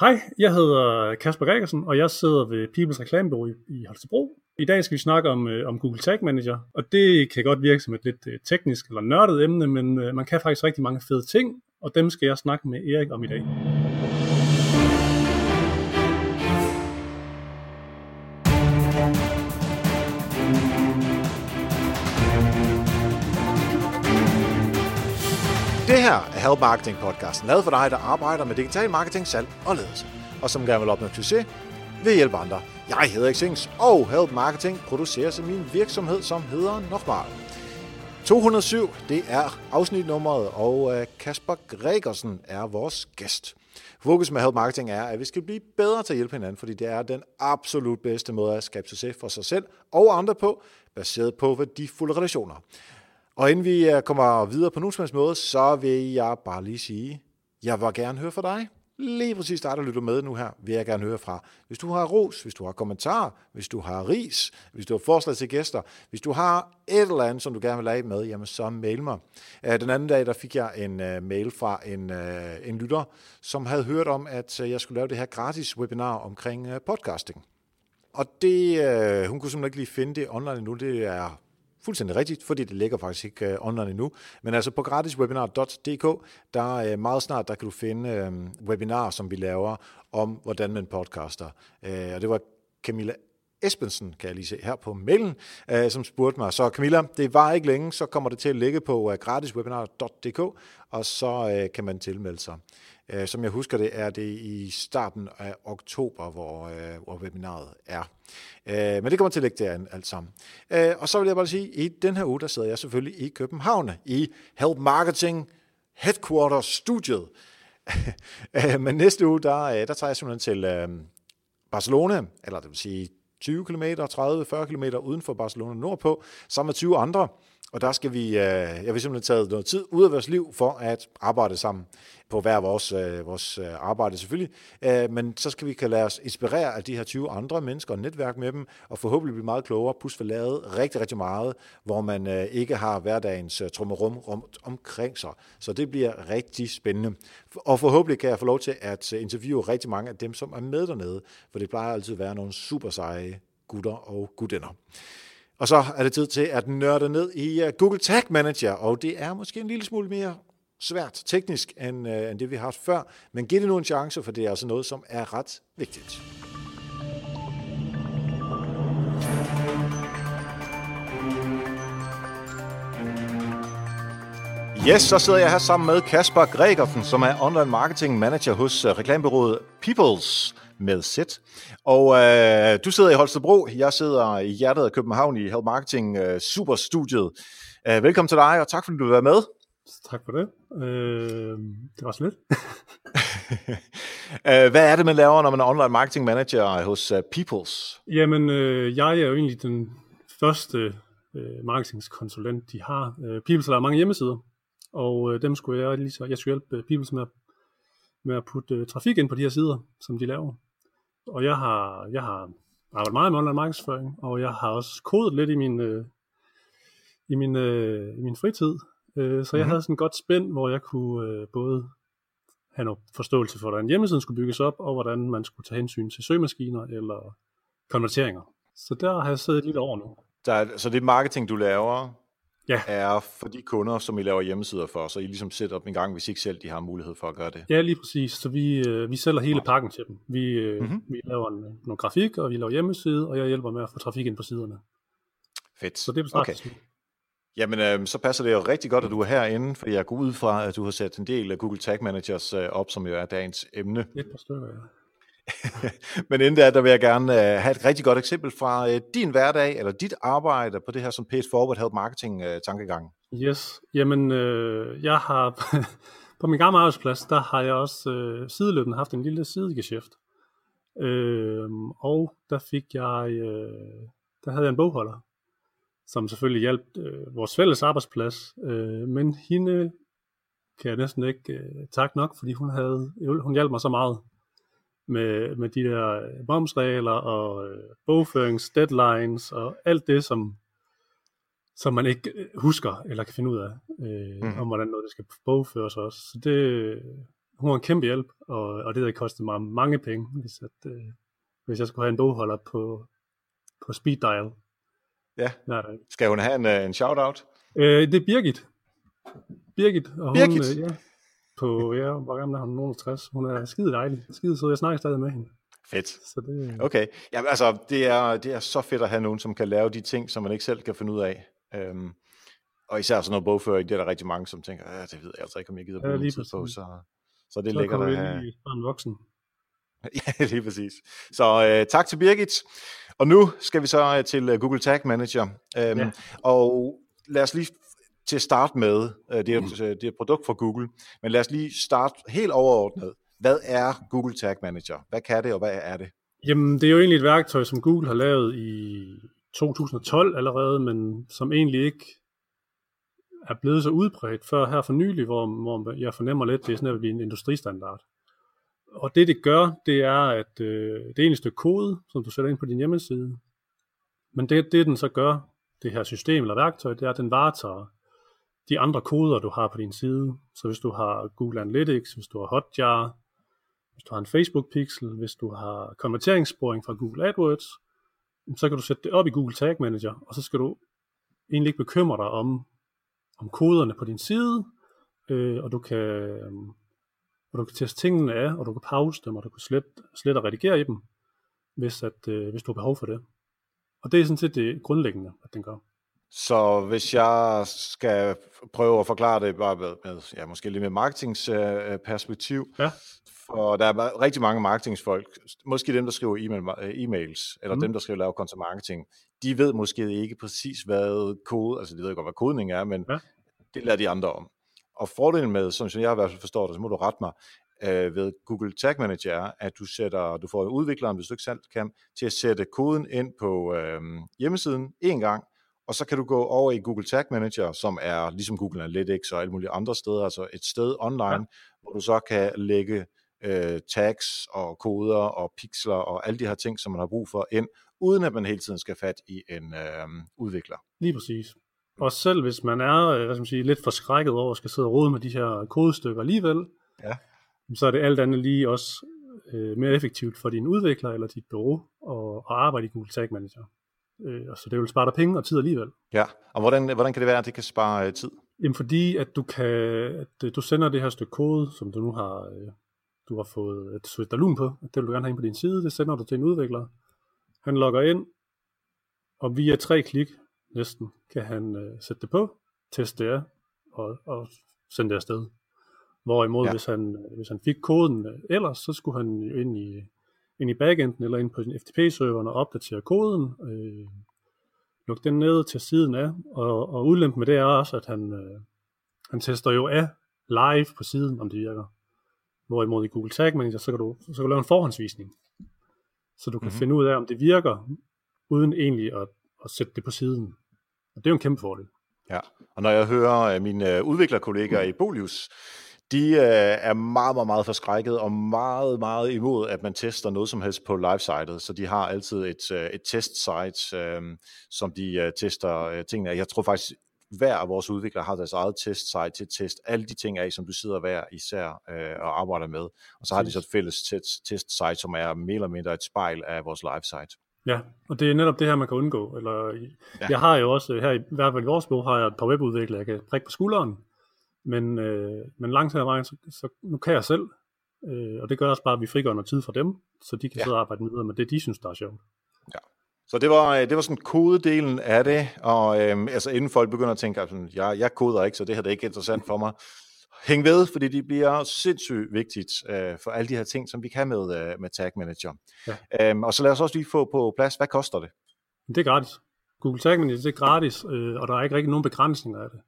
Hej, jeg hedder Kasper Gregersen, og jeg sidder ved Peoples Reklamebureau i, i Holstebro. I dag skal vi snakke om, øh, om Google Tag Manager, og det kan godt virke som et lidt øh, teknisk eller nørdet emne, men øh, man kan faktisk rigtig mange fede ting, og dem skal jeg snakke med Erik om i dag. Her er Help Marketing podcasten, lavet for dig, der arbejder med digital marketing, salg og ledelse, og som gerne vil opnå succes ved at hjælpe andre. Jeg hedder Xings, og Help Marketing produceres af min virksomhed, som hedder Nokmal. 207, det er afsnitnummeret, og øh, Kasper Gregersen er vores gæst. Fokus med Help Marketing er, at vi skal blive bedre til at hjælpe hinanden, fordi det er den absolut bedste måde at skabe succes for sig selv og andre på, baseret på værdifulde relationer. Og inden vi øh, kommer videre på nogen måde, så vil jeg bare lige sige, jeg vil gerne høre fra dig. Lige præcis dig, der lytter med nu her, vil jeg gerne høre fra. Hvis du har ros, hvis du har kommentarer, hvis du har ris, hvis du har forslag til gæster, hvis du har et eller andet, som du gerne vil lave med, jamen så mail mig. Øh, den anden dag, der fik jeg en øh, mail fra en, en lytter, som havde hørt om, at jeg skulle lave det her gratis webinar omkring podcasting. Og det, hun kunne simpelthen ikke lige finde det online nu, Det er fuldstændig rigtigt, fordi det ligger faktisk ikke uh, online endnu. Men altså på gratiswebinar.dk, der uh, meget snart, der kan du finde øh, uh, webinarer, som vi laver om, hvordan man podcaster. Uh, og det var Camilla Espensen, kan jeg lige se her på mailen, uh, som spurgte mig. Så Camilla, det var ikke længe, så kommer det til at ligge på uh, gratiswebinar.dk, og så uh, kan man tilmelde sig. Øh, som jeg husker det, er det i starten af oktober, hvor, øh, hvor webinaret er. Uh, men det kommer til at ligge derinde alt sammen. Uh, og så vil jeg bare sige, at i den her uge, der sidder jeg selvfølgelig i København, i Help Marketing Headquarters Studiet. men næste uge, der, der tager jeg simpelthen til uh, Barcelona, eller det vil sige 20 km, 30-40 km uden for Barcelona nordpå, sammen med 20 andre. Og der skal vi, øh, jeg vil simpelthen tage noget tid ud af vores liv for at arbejde sammen på hver vores, øh, vores øh, arbejde selvfølgelig. Øh, men så skal vi kan lade os inspirere af de her 20 andre mennesker og netværk med dem, og forhåbentlig blive meget klogere, plus få lavet rigtig, rigtig meget, hvor man øh, ikke har hverdagens øh, trummerum rum omkring sig. Så det bliver rigtig spændende. Og forhåbentlig kan jeg få lov til at øh, interviewe rigtig mange af dem, som er med dernede, for det plejer altid at være nogle super seje gutter og gudinder. Og så er det tid til at nørde ned i øh, Google Tag Manager, og det er måske en lille smule mere svært teknisk end, øh, end det, vi har haft før, men giv det nu en chance, for det er altså noget, som er ret vigtigt. Yes, så sidder jeg her sammen med Kasper Gregersen, som er online marketing manager hos øh, reklamebyrået Peoples med Z. Og øh, du sidder i Holstebro, jeg sidder i hjertet af København i Help Marketing øh, Superstudiet. Øh, velkommen til dig, og tak fordi du vil være med. Tak for det. Øh, det var så lidt. øh, hvad er det, man laver, når man er online marketing manager hos uh, Peoples? Jamen, øh, jeg er jo egentlig den første øh, marketingskonsulent, de har. Øh, Peoples har mange hjemmesider, og øh, dem skulle jeg lige så, jeg skulle hjælpe Peoples med, med at putte øh, trafik ind på de her sider, som de laver og jeg har, jeg har arbejdet meget med online markedsføring, og jeg har også kodet lidt i min, øh, i min, øh, i min fritid. Øh, så jeg mm-hmm. havde sådan et godt spænd, hvor jeg kunne øh, både have noget forståelse for, hvordan hjemmesiden skulle bygges op, og hvordan man skulle tage hensyn til søgemaskiner eller konverteringer. Så der har jeg siddet lidt over nu. Der er, så det marketing, du laver, ja. er for de kunder, som I laver hjemmesider for, så I ligesom sætter op en gang, hvis ikke selv de har mulighed for at gøre det. Ja, lige præcis. Så vi, øh, vi sælger hele pakken til dem. Vi, øh, mm-hmm. vi laver en, noget grafik, og vi laver hjemmeside, og jeg hjælper med at få trafik ind på siderne. Fedt. Så det er okay. Jamen, øh, så passer det jo rigtig godt, at du er herinde, fordi jeg går ud fra, at du har sat en del af Google Tag Managers øh, op, som jo er dagens emne. Et par stykker, ja. Men inden da, der vil jeg gerne uh, have et rigtig godt eksempel fra uh, din hverdag, eller dit arbejde på det her som Page Forward Help Marketing øh, uh, tankegang. Yes, jamen øh, jeg har, på min gamle arbejdsplads, der har jeg også øh, sideløbende haft en lille sidegeschæft. Øh, og der fik jeg, øh, der havde jeg en bogholder, som selvfølgelig hjalp øh, vores fælles arbejdsplads, øh, men hende kan jeg næsten ikke øh, takke nok, fordi hun, havde, hun hjalp mig så meget med, med de der momsregler og øh, bogførings deadlines og alt det, som, som man ikke øh, husker eller kan finde ud af, øh, mm. om hvordan noget det skal bogføres også. Så det, hun var en kæmpe hjælp, og, og det havde kostet mig mange penge, hvis, at, øh, hvis jeg skulle have en bogholder på, på speed dial. Ja. Nej, Skal hun have en, øh, en shout-out? Øh, det er Birgit. Birgit. Og Birgit? Hun, øh, ja, på, ja, hvor gammel er hun? Nogen 60. Hun er skide dejlig. Skide sød. Jeg snakker stadig med hende. Fedt. Så det, Okay. Jamen, altså, det er, det er så fedt at have nogen, som kan lave de ting, som man ikke selv kan finde ud af. Øhm, og især sådan noget bogføring, det er der rigtig mange, som tænker, ja, det ved jeg altså ikke, om jeg gider Ja, bruge ja, lige tid på, så, så det så lækkert kommer at vi have. lige fra en voksen. Ja, lige præcis. Så øh, tak til Birgit. Og nu skal vi så øh, til øh, Google Tag Manager. Øhm, Ja. Og lad os lige til at starte med, øh, det, er, øh, det er et produkt fra Google, men lad os lige starte helt overordnet. Hvad er Google Tag Manager? Hvad kan det, og hvad er det? Jamen, det er jo egentlig et værktøj, som Google har lavet i 2012 allerede, men som egentlig ikke er blevet så udbredt før her for nylig, hvor, hvor jeg fornemmer lidt, det er sådan at blive en industristandard. Og det det gør, det er, at øh, det er en stykke kode, som du sætter ind på din hjemmeside. Men det, det den så gør, det her system eller værktøj, det er, at den varetager de andre koder, du har på din side. Så hvis du har Google Analytics, hvis du har Hotjar, hvis du har en Facebook pixel, hvis du har konverteringssporing fra Google AdWords, så kan du sætte det op i Google Tag Manager, og så skal du egentlig ikke bekymre dig om, om koderne på din side, øh, og du kan, øh, og du kan teste tingene af, og du kan pause dem, og du kan slet, slet og redigere i dem, hvis, at, øh, hvis du har behov for det. Og det er sådan set det grundlæggende, at den gør. Så hvis jeg skal prøve at forklare det bare med, med ja, måske lidt med marketingsperspektiv, Ja. for der er rigtig mange marketingsfolk, måske dem, der skriver e-mail, øh, e-mails, eller Mm. dem, der skriver lave content marketing, de ved måske ikke præcis, hvad kode, altså de ved godt, hvad kodning er, men Ja. det lærer de andre om. Og fordelen med, som jeg i hvert fald forstår det, så må du rette mig, øh, ved Google Tag Manager er, at du sætter, du får udvikleren, hvis du ikke selv kan, til at sætte koden ind på øh, hjemmesiden en gang, og så kan du gå over i Google Tag Manager, som er ligesom Google Analytics og alle mulige andre steder, altså et sted online, Ja. hvor du så kan lægge øh, tags og koder og pixler og alle de her ting, som man har brug for ind, uden at man hele tiden skal fat i en øh, udvikler. Lige præcis. Og selv hvis man er øh, hvad skal man sige, lidt forskrækket over at skal sidde og rode med de her kodestykker alligevel, Ja. så er det alt andet lige også øh, mere effektivt for din udvikler eller dit bureau at, at arbejde i Google Tag Manager. Øh, så det vil spare dig penge og tid alligevel. Ja, og hvordan, hvordan kan det være, at det kan spare øh, tid? Jamen fordi, at du kan, at øh, du sender det her stykke kode, som du nu har, øh, du har fået et sødt lun på, det vil du gerne have ind på din side, det sender du til en udvikler. Han logger ind, og via tre klik næsten, kan han øh, sætte det på, teste det af, og, og sende det afsted. Hvorimod, ja. Hvis, han, øh, hvis han fik koden øh, ellers, så skulle han jo ind i, ind i backenden, eller ind på sin FTP-serveren og opdatere koden, øh, lukke den ned til siden af, og, og udlempen med det er også, at han, øh, han tester jo af live på siden, om det virker. Hvorimod i Google Tag Manager, så kan du, så kan du lave en forhåndsvisning. Så du kan mm-hmm. Mhm. finde ud af, om det virker, uden egentlig at, at sætte det på siden. Og det er jo en kæmpe fordel. Ja, og når jeg hører øh, mine øh, udviklerkollegaer i Bolius, de øh, er meget, meget, meget forskrækket og meget, meget imod, at man tester noget som helst på live-sitet. Så de har altid et, øh, et test-site, øh, som de øh, tester øh, tingene af. Jeg tror faktisk, hver af vores udviklere har deres eget test-site til at teste alle de ting af, som du sidder hver især øh, og arbejder med. Og så har de så et fælles test- test-site, som er mere eller mindre et spejl af vores live-site. Ja, og det er netop det her, man kan undgå. Eller. Ja. Jeg har jo også, her i, i hvert fald i vores bog, har jeg et par webudviklere, jeg kan prikke på skulderen. Men, øh, men langt hen ad vejen, så, så nu kan jeg selv. Øh, og det gør også bare, at vi frigør noget tid for dem, så de kan ja. Ja. sidde og arbejde videre med det, de synes, der er sjovt. Så det var, øh, det var sådan kodedelen af det, og øhm, altså inden folk begynder at tænke, altså, jeg, jeg koder ikke, så det her det er ikke interessant for mig. Hæng ved, fordi det bliver sindssygt vigtigt øh, for alle de her ting, som vi kan med, øh, med Tag Manager. Ja. Øhm, og så lad os også lige få på plads, hvad koster det? Det er gratis. Google Tag Manager, det er gratis, øh, og der er ikke rigtig nogen begrænsninger af det.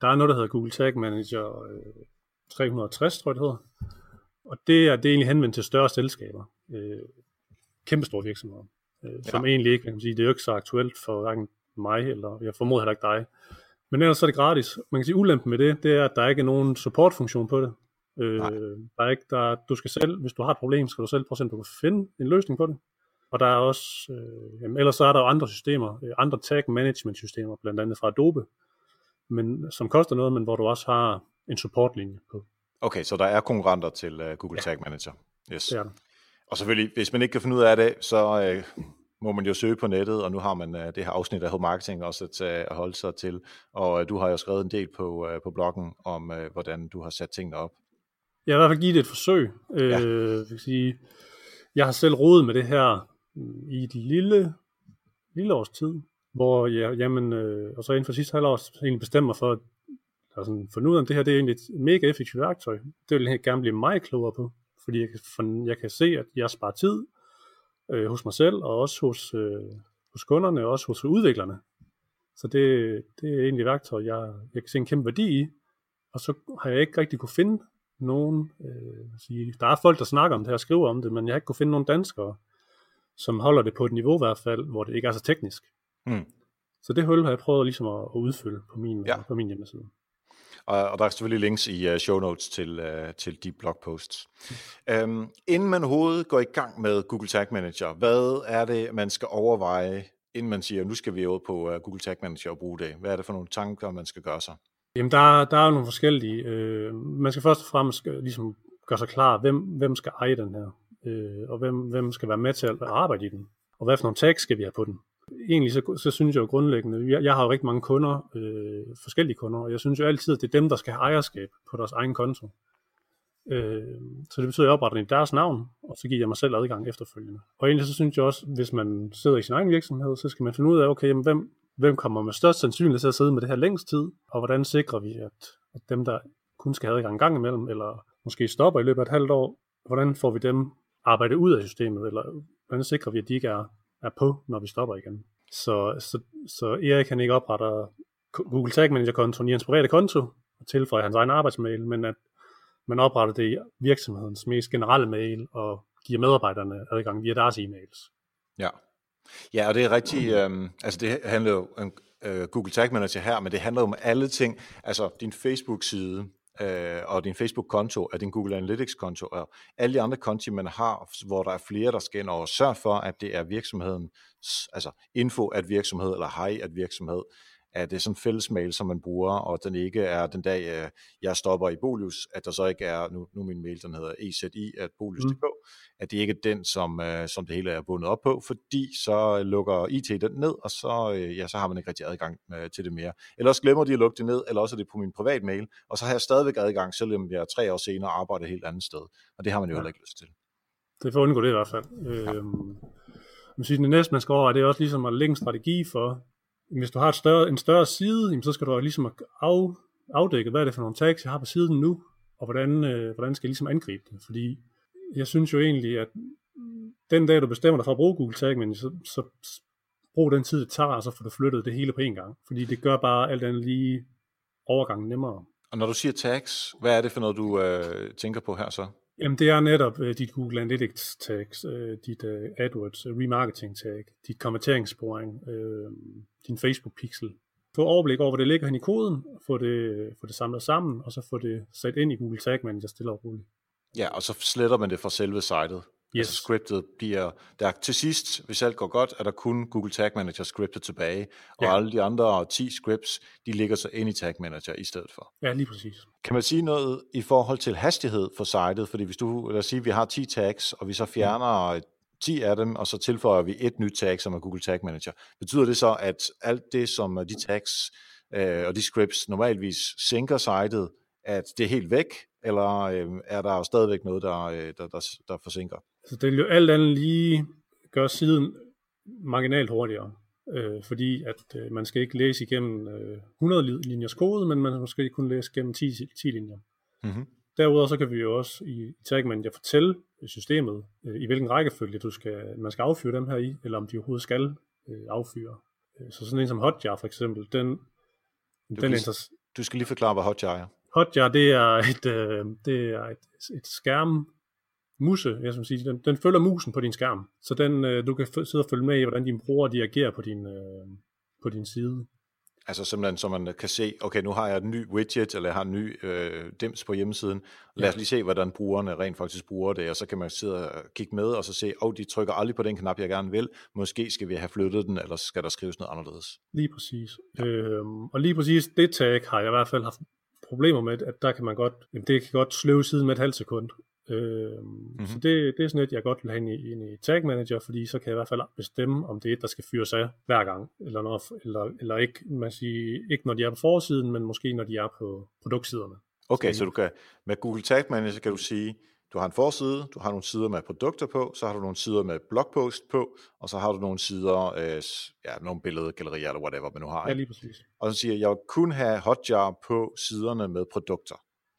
Der er noget, der hedder Google Tag Manager øh, 360, tror jeg det hedder. Og det er, det er egentlig henvendt til større selskaber. Øh, kæmpe store virksomheder. Øh, ja. Som egentlig ikke, kan man sige, det er jo ikke så aktuelt for hverken mig, eller jeg formoder heller ikke dig. Men ellers så er det gratis. Man kan sige, ulempen med det, det er, at der ikke er nogen supportfunktion på det. Øh, Nej. der er ikke, der, du skal selv, hvis du har et problem, skal du selv prøve at se, om du kan finde en løsning på det. Og der er også, øh, jamen, ellers så er der jo andre systemer, øh, andre tag management systemer, blandt andet fra Adobe, men, som koster noget, men hvor du også har en supportlinje på. Okay, så der er konkurrenter til uh, Google ja. Tag Manager. Yes. Det er der. Og selvfølgelig, hvis man ikke kan finde ud af det, så uh, må man jo søge på nettet, og nu har man uh, det her afsnit af Marketing også at, uh, at holde sig til. Og uh, du har jo skrevet en del på, uh, på bloggen om, uh, hvordan du har sat tingene op. Jeg har i hvert fald givet det et forsøg. Ja. Øh, jeg, sige, jeg har selv rodet med det her i et lille, lille års tid, hvor ja, jamen, øh, og så inden for sidste halvår, egentlig bestemmer for, at der sådan, for nu, det her det er egentlig et mega effektivt værktøj. Det vil jeg gerne blive meget klogere på, fordi jeg kan, for, jeg kan se, at jeg sparer tid øh, hos mig selv, og også hos, øh, hos kunderne, og også hos udviklerne. Så det, det er egentlig et værktøj, jeg, jeg kan se en kæmpe værdi i, og så har jeg ikke rigtig kunne finde nogen, øh, sige, der er folk, der snakker om det her og skriver om det, men jeg har ikke kunne finde nogen danskere, som holder det på et niveau i hvert fald, hvor det ikke er så teknisk. Mm. Så det hul har jeg prøvet ligesom at, at udfylde på min, ja. på min hjemmeside. Og, og der er selvfølgelig links i uh, show notes til, uh, til de blogposts. Um, inden man overhovedet går i gang med Google Tag Manager, hvad er det, man skal overveje, inden man siger, nu skal vi ud på uh, Google Tag Manager og bruge det? Hvad er det for nogle tanker, man skal gøre sig? Jamen, der, der er jo nogle forskellige. Øh, man skal først og fremmest ligesom gøre sig klar, hvem, hvem skal eje den her, øh, og hvem, hvem skal være med til at arbejde i den, og hvad for nogle tags skal vi have på den. Egentlig så, så synes jeg jo grundlæggende, jeg, jeg har jo rigtig mange kunder, øh, forskellige kunder, og jeg synes jo altid, at det er dem, der skal have ejerskab på deres egen konto. Øh, så det betyder, at jeg opretter den i deres navn, og så giver jeg mig selv adgang efterfølgende. Og egentlig så synes jeg også, hvis man sidder i sin egen virksomhed, så skal man finde ud af, okay, jamen, hvem, hvem kommer med størst sandsynlighed til at sidde med det her længst tid, og hvordan sikrer vi, at, at dem, der kun skal have adgang en gang imellem, eller måske stopper i løbet af et halvt år, hvordan får vi dem arbejde ud af systemet, eller hvordan sikrer vi, at de ikke er, er på, når vi stopper igen. Så, så, så Erik kan ikke oprette Google Tag Manager kontoen i hans private konto, og tilføje hans egen arbejdsmail, men at man opretter det i virksomhedens mest generelle mail, og giver medarbejderne adgang via deres e-mails. Ja, Ja, og det er rigtig, øh, altså det handler jo om øh, Google Tag Manager her, men det handler jo om alle ting, altså din Facebook-side, øh, og din Facebook-konto, og din Google Analytics-konto, og alle de andre konti, man har, hvor der er flere, der skal ind og sørge for, at det er virksomheden, altså info at virksomhed, eller hej at virksomhed, at det er sådan en fælles mail, som man bruger, og den ikke er den dag, øh, jeg stopper i Bolius, at der så ikke er, nu, nu min mail, den hedder ezi, at bolius.dk, mm. at det ikke er den, som, øh, som det hele er bundet op på, fordi så lukker IT den ned, og så, øh, ja, så har man ikke rigtig adgang til det mere. Eller også glemmer de at lukke det ned, eller også er det på min privat mail, og så har jeg stadigvæk adgang, selvom jeg tre år senere arbejder et helt andet sted, og det har man jo ja. heller ikke lyst til. Det får undgå det i hvert fald. Ja. Øhm, man siger, det næste, man skal over, det er også ligesom at lægge en strategi for, hvis du har et større, en større side, så skal du ligesom af, afdække, hvad er det for nogle tags, jeg har på siden nu, og hvordan, øh, hvordan skal jeg ligesom angribe det. Fordi jeg synes jo egentlig, at den dag, du bestemmer dig for at bruge Google Tag Manager, så, så brug den tid, det tager, og så får du flyttet det hele på en gang. Fordi det gør bare alt andet lige overgangen nemmere. Og når du siger tags, hvad er det for noget, du øh, tænker på her så? Jamen det er netop uh, dit Google Analytics tags, uh, dit uh, AdWords uh, remarketing tag, dit konverteringssporing, uh, din Facebook pixel. Få overblik over, hvor det ligger hen i koden, få det, få det samlet sammen, og så få det sat ind i Google Tag Manager stille og roligt. Ja, og så sletter man det fra selve sitet. Yes. Altså scriptet bliver, der til sidst, hvis alt går godt, er der kun Google Tag Manager scriptet tilbage, og ja. alle de andre 10 scripts, de ligger så ind i Tag Manager i stedet for. Ja, lige præcis. Kan man sige noget i forhold til hastighed for sitet? Fordi hvis du, lad os sige, vi har 10 tags, og vi så fjerner 10 af dem, og så tilføjer vi et nyt tag, som er Google Tag Manager. Betyder det så, at alt det, som de tags øh, og de scripts normalvis sænker sitet, at det er helt væk, eller øh, er der stadigvæk noget, der, øh, der, der, der forsinker? Så det vil jo alt andet lige gøre siden marginalt hurtigere, øh, fordi at øh, man skal ikke læse igennem øh, 100 linjers kode, men man skal kun læse igennem 10, 10 linjer. Mm-hmm. Derudover så kan vi jo også i Tag Manager fortælle systemet, øh, i hvilken rækkefølge du skal, man skal affyre dem her i, eller om de overhovedet skal øh, affyre. Øh, så sådan en som Hotjar for eksempel, den, du, den kan, du skal lige forklare, hvad Hotjar er. Hotjar, det er et, øh, det er et, et skærm musse, jeg skal sige, den, den følger musen på din skærm, så den, øh, du kan sidde og følge med i, hvordan dine brugere de agerer på din, øh, på din side. Altså simpelthen, så man kan se, okay, nu har jeg en ny widget, eller jeg har en ny øh, dims på hjemmesiden. Lad os lige se, hvordan brugerne rent faktisk bruger det, og så kan man sidde og kigge med, og så se, åh, oh, de trykker aldrig på den knap, jeg gerne vil. Måske skal vi have flyttet den, eller skal der skrives noget anderledes. Lige præcis. Ja. Øhm, og lige præcis det tag har jeg i hvert fald haft problemer med, at der kan man godt, jamen det kan godt sløve siden med et halvt sekund. Øh, mm-hmm. Så det, det er sådan et, jeg godt vil have ind i, ind i Tag Manager, fordi så kan jeg i hvert fald bestemme, om det er et, der skal fyres af hver gang, eller, når, eller, eller ikke, man siger, ikke når de er på forsiden, men måske når de er på produktsiderne. Okay, så du kan med Google Tag Manager kan du sige, du har en forside, du har nogle sider med produkter på, så har du nogle sider med blogpost på, og så har du nogle sider, øh, ja, nogle billedgallerier eller whatever man nu har. Ja, lige præcis. Og så siger jeg, jeg vil kun have Hotjar på siderne med produkter.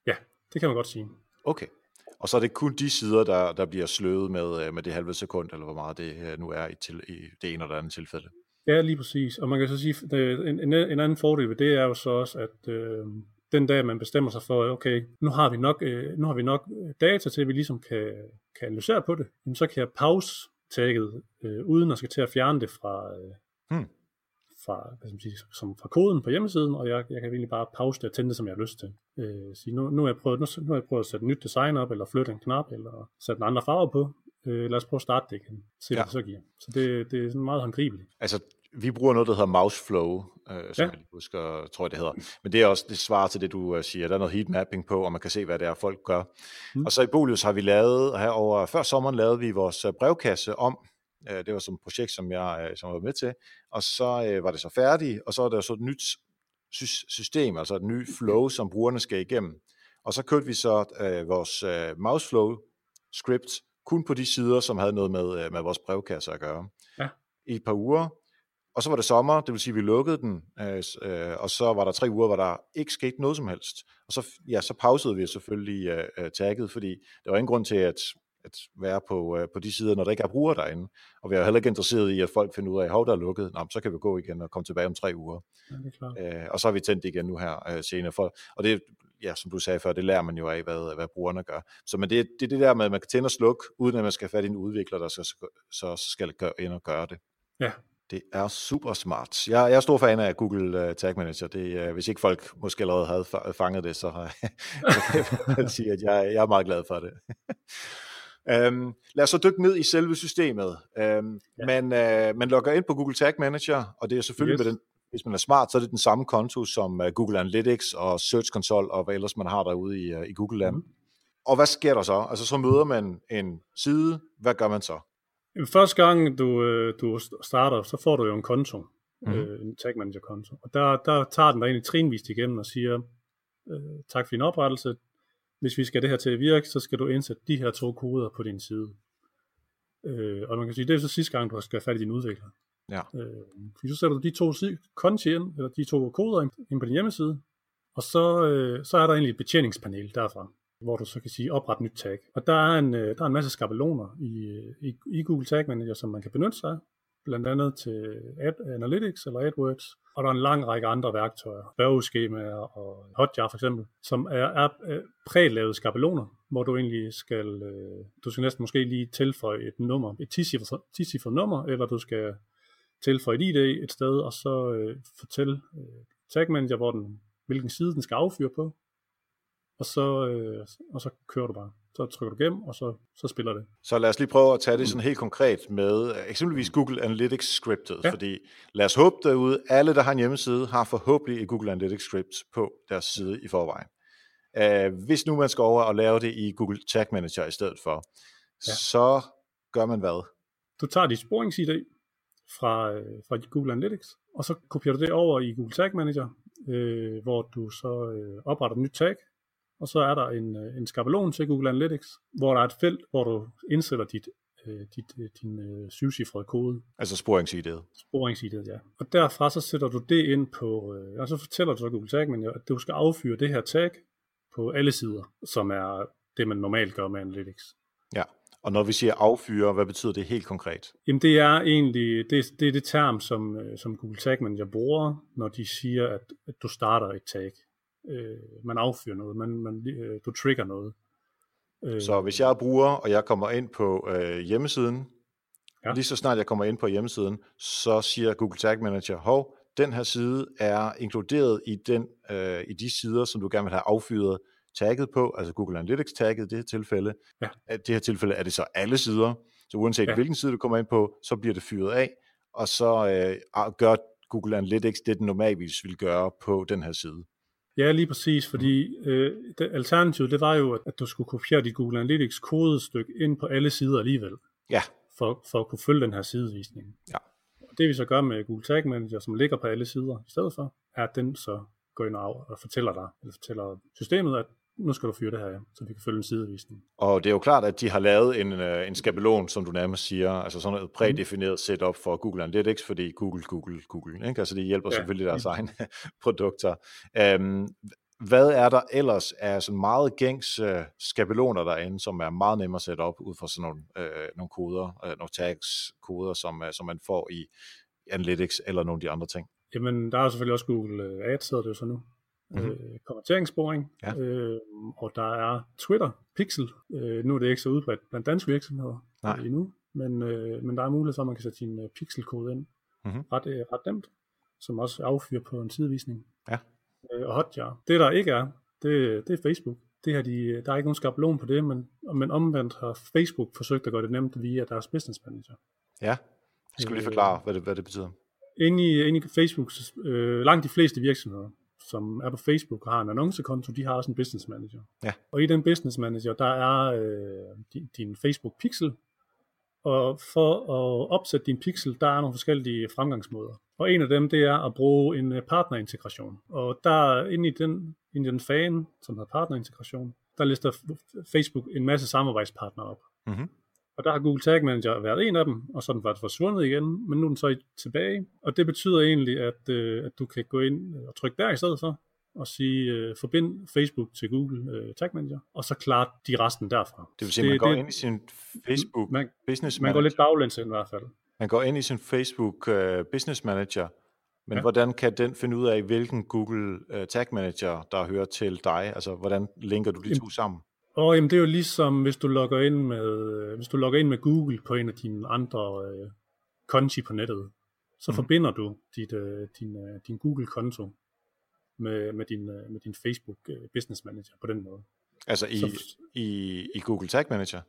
Ja, det kan man godt sige. Okay. Og så er det kun de sider, der, der bliver sløvet med, øh, med det halve sekund, eller hvor meget det øh, nu er i, til, i det ene eller andet tilfælde. Ja, lige præcis. Og man kan så sige, at en, en, en anden fordel ved det er jo så også, at øh, den dag man bestemmer sig for, okay, nu har vi nok, øh, nu har vi nok data til, at vi ligesom kan, kan analysere på det, jamen, så kan jeg pause tagget, øh, uden at skal til at fjerne det fra, øh, hmm. fra, hvad skal man sige, som fra koden på hjemmesiden, og jeg, jeg kan egentlig bare pause det og tænde det, som jeg har lyst til. Øh, sige, nu, nu, har jeg prøvet, nu, nu har jeg prøvet at sætte et nyt design op, eller flytte en knap, eller sætte en andre farve på. Øh, lad os prøve at starte det igen. Se, ja. hvad det så giver. Så det, det er sådan meget håndgribeligt. Altså, vi bruger noget, der hedder Mouseflow, øh, som ja. jeg husker, tror jeg det hedder. Men det er også det svarer til det, du uh, siger. Der er noget heat mapping på, og man kan se, hvad det er, folk gør. Mm. Og så i Bolius har vi lavet, her over før sommeren lavede vi vores øh, brevkasse om. Uh, det var som et projekt, som jeg uh, som var med til. Og så uh, var det så færdigt, og så er der så et nyt system, altså et nyt flow, som brugerne skal igennem. Og så kørte vi så uh, vores uh, Mouseflow script kun på de sider, som havde noget med, uh, med vores brevkasse at gøre. Ja. I et par uger, og så var det sommer, det vil sige, at vi lukkede den, øh, øh, og så var der tre uger, hvor der ikke skete noget som helst. Og så, ja, så pausede vi selvfølgelig øh, øh, tagget, fordi der var ingen grund til at, at være på, øh, på de sider, når der ikke er brugere derinde. Og vi er heller ikke interesseret i, at folk finder ud af, at der er lukket, Nå, så kan vi gå igen og komme tilbage om tre uger. Ja, det er klart. Øh, og så har vi tændt igen nu her øh, senere. For, og det, ja, som du sagde før, det lærer man jo af, hvad, hvad brugerne gør. Så men det, det er det der med, at man kan tænde og slukke, uden at man skal have fat i en udvikler, der skal, så skal gøre, ind og gøre det. Ja, det er super smart. Jeg, jeg er stor fan af Google uh, Tag Manager. Det, uh, hvis ikke folk måske allerede havde fanget det, så kan jeg sige, at jeg, jeg er meget glad for det. um, lad os så dykke ned i selve systemet. Um, ja. man, uh, man logger ind på Google Tag Manager, og det er selvfølgelig yes. med den, hvis man er smart, så er det den samme konto som uh, Google Analytics og Search Console og hvad ellers man har derude i, uh, i Google Land. Mm. Og hvad sker der så? Altså så møder man en side. Hvad gør man så? Første gang du, øh, du starter, så får du jo en konto, mm. øh, en tag manager konto. Og der, der tager den dig egentlig trinvist igennem og siger, øh, tak for din oprettelse. Hvis vi skal det her til at virke, så skal du indsætte de her to koder på din side. Øh, og man kan sige, det er så sidste gang, du skal fat i din udvikler. Ja. Øh, så sætter du de to konti ind, eller de to koder ind på din hjemmeside, og så, øh, så er der egentlig et betjeningspanel derfra hvor du så kan sige opret nyt tag. Og der er en, øh, der er en masse skabeloner i, øh, i, i Google Tag Manager, som man kan benytte sig af, blandt andet til Ad Analytics eller AdWords, og der er en lang række andre værktøjer, bærgeskemaer og Hotjar for eksempel, som er, er, prælavede skabeloner, hvor du egentlig skal, øh, du skal næsten måske lige tilføje et nummer, et 10-cifret nummer, eller du skal tilføje et ID et sted, og så øh, fortælle øh, Tag Manager, hvor den, hvilken side den skal affyre på, og så, øh, og så kører du bare. Så trykker du igennem, og så, så spiller det. Så lad os lige prøve at tage det sådan helt konkret med eksempelvis Google Analytics scriptet, ja. fordi lad os håbe derude, alle der har en hjemmeside, har forhåbentlig et Google Analytics script på deres side i forvejen. Uh, hvis nu man skal over og lave det i Google Tag Manager i stedet for, ja. så gør man hvad? Du tager dit sporings-ID fra, øh, fra Google Analytics, og så kopierer du det over i Google Tag Manager, øh, hvor du så øh, opretter et nyt tag, og så er der en, øh, en skabelon til Google Analytics, hvor der er et felt, hvor du indsætter dit, øh, dit, øh, din øh, syvcifrede kode. Altså sporingsidet. Sporingsidet, ja. Og derfra så sætter du det ind på, øh, og så fortæller du så Google Tag Manager, at du skal affyre det her tag på alle sider, som er det, man normalt gør med Analytics. Ja, og når vi siger affyre, hvad betyder det helt konkret? Jamen det er egentlig, det, det er det term, som, som Google Tag Manager bruger, når de siger, at, at du starter et tag øh, man affyrer noget, man, man, øh, du trigger noget. Øh, så hvis jeg er bruger, og jeg kommer ind på øh, hjemmesiden, ja. lige så snart jeg kommer ind på hjemmesiden, så siger Google Tag Manager, hov, den her side er inkluderet i, den, øh, i de sider, som du gerne vil have affyret tagget på, altså Google Analytics tagget i det her tilfælde. Ja. I det her tilfælde er det så alle sider, så uanset ja. hvilken side du kommer ind på, så bliver det fyret af, og så øh, gør Google Analytics det, den normalvis vil gøre på den her side. Ja, lige præcis, fordi øh, det, alternativet det var jo, at, at du skulle kopiere dit Google Analytics kodestykke ind på alle sider alligevel, Ja, for, for at kunne følge den her sidevisning. Ja. Og det vi så gør med Google Tag Manager, som ligger på alle sider i stedet for, er at den så går ind og, og fortæller dig, eller fortæller systemet, at nu skal du fyre det her, så vi kan følge en sidevisning. og det er jo klart, at de har lavet en, øh, en skabelon, som du nærmest siger, altså sådan noget prædefineret setup for Google Analytics, fordi Google, Google, Google, ikke? altså de hjælper Ja. selvfølgelig deres egne produkter. Øhm, hvad er der ellers af sådan meget gængs øh, skabeloner derinde, som er meget nemmere at sætte op ud fra sådan nogle, øh, nogle koder, øh, nogle tags koder, som, øh, som man får i Analytics eller nogle af de andre ting? Jamen, der er selvfølgelig også Google Ads, hedder det jo så nu. Mhm. Mm-hmm. Øh, konverteringssporing, Ja. øh, og der er Twitter, Pixel. Øh, nu er det ikke så udbredt blandt danske virksomheder Nej. øh, endnu, men, øh, men der er mulighed for, at man kan sætte sin øh, pixelkode ind Mhm. ret, øh, ret nemt, som også affyrer på en sidevisning. Ja. Øh, og Hotjar. Det der ikke er, det, det er Facebook. Det her, de, der er ikke nogen skabelon på det, men, men omvendt har Facebook forsøgt at gøre det nemt via deres business manager. Ja, skal du lige Øh, forklare, hvad det, hvad det betyder? Inde i, inde i Facebooks, øh, langt de fleste virksomheder, som er på Facebook og har en annoncekonto, de har også en business manager. Ja. Og i den business manager, der er øh, din, din Facebook pixel, og for at opsætte din pixel, der er nogle forskellige fremgangsmåder. Og en af dem, det er at bruge en øh, partnerintegration. Og der inde i den, inde i den fan, som hedder partnerintegration, der lister Facebook en masse samarbejdspartnere op. Mhm. Og der har Google Tag Manager været en af dem, og så er den faktisk forsvundet igen, men nu er den så tilbage. Og det betyder egentlig, at, øh, at du kan gå ind og trykke der i stedet for, og sige, øh, forbind Facebook til Google øh, Tag Manager, og så klarer de resten derfra. Det vil sige, at man går ind i sin Facebook man, Business man Manager. går lidt baglæns ind i hvert fald. Man går ind i sin Facebook uh, Business Manager, men ja. Hvordan kan den finde ud af, hvilken Google uh, Tag Manager, der hører til dig? Altså, hvordan linker du de to sammen? Og jamen, det er jo ligesom, hvis du logger ind med, øh, hvis du logger ind med Google på en af dine andre øh, konti på nettet, så mm. forbinder du dit, øh, din, øh, din Google-konto med, med, din, øh, med din Facebook øh, Business Manager på den måde. Altså i, Så- i, i Google Tag Manager?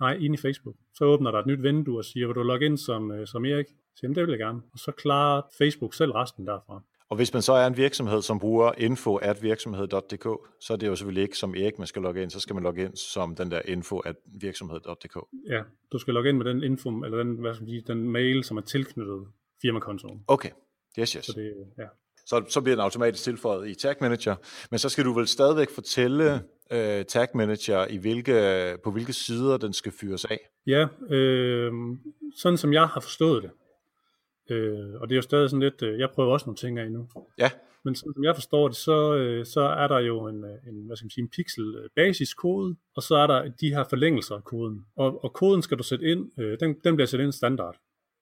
Nej, ind i Facebook. Så åbner der et nyt vindue og siger, vil du logge ind som, øh, som Erik? Så jamen, det vil jeg gerne. Og så klarer Facebook selv resten derfra. Og hvis man så er en virksomhed, som bruger info at virksomhed.dk, så er det jo selvfølgelig ikke som Erik, man skal logge ind, så skal man logge ind som den der info at virksomhed.dk. Ja, du skal logge ind med den info, eller den, hvad skal sige, den mail, som er tilknyttet firmakontoen. Okay, yes, yes. Så det, ja. Så, så bliver den automatisk tilføjet i Tag Manager. Men så skal du vel stadigvæk fortælle øh, Tag Manager, i hvilke, på hvilke sider den skal fyres af. Ja, øh, sådan som jeg har forstået det, øh, og det er jo stadig sådan lidt, øh, jeg prøver også nogle ting af nu, Ja, men sådan som jeg forstår det, så, øh, så er der jo en, øh, en, hvad skal man sige, en pixel øh, basiskode, og så er der de her forlængelser af koden. Og, og koden skal du sætte ind, øh, den, den bliver sat ind standard.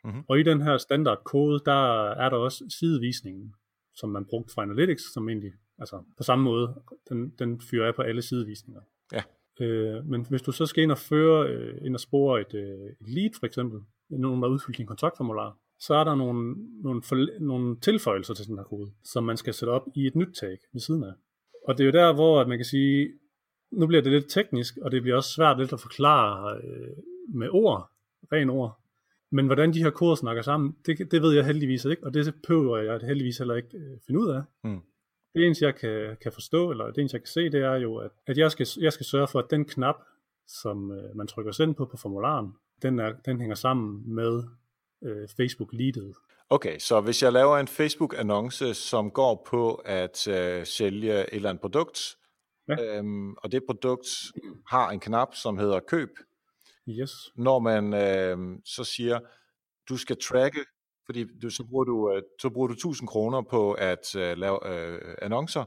Mhm. Og i den her standardkode, der er der også sidevisningen, som man brugte fra Analytics, som egentlig, altså på samme måde, den, den fyrer af på alle sidevisninger. Ja. Øh, men hvis du så skal ind og føre, øh, ind og spore et, øh, et lead for eksempel, nogen der har udfyldt din kontaktformular, så er der nogle, nogle, forl- nogle tilføjelser til den her kode, som man skal sætte op i et nyt tag ved siden af. Og det er jo der, hvor at man kan sige, nu bliver det lidt teknisk, og det bliver også svært lidt at forklare øh, med ord, ren ord. Men hvordan de her koder snakker sammen, det, det ved jeg heldigvis ikke, og det behøver jeg heldigvis heller ikke øh, finde ud af. Mm. Det eneste, jeg kan, kan forstå, eller det eneste, jeg kan se, det er jo, at, at jeg, skal, jeg skal sørge for, at den knap, som øh, man trykker send på på formularen, den, er, den hænger sammen med øh, Facebook-leadet. Okay, så hvis jeg laver en Facebook-annonce, som går på at øh, sælge et eller andet produkt, Ja. øhm, og det produkt har en knap, som hedder køb, Yes. når man øh, så siger, du skal tracke, fordi du, så, bruger du, øh, så bruger du 1000 kroner på at øh, lave øh, annoncer,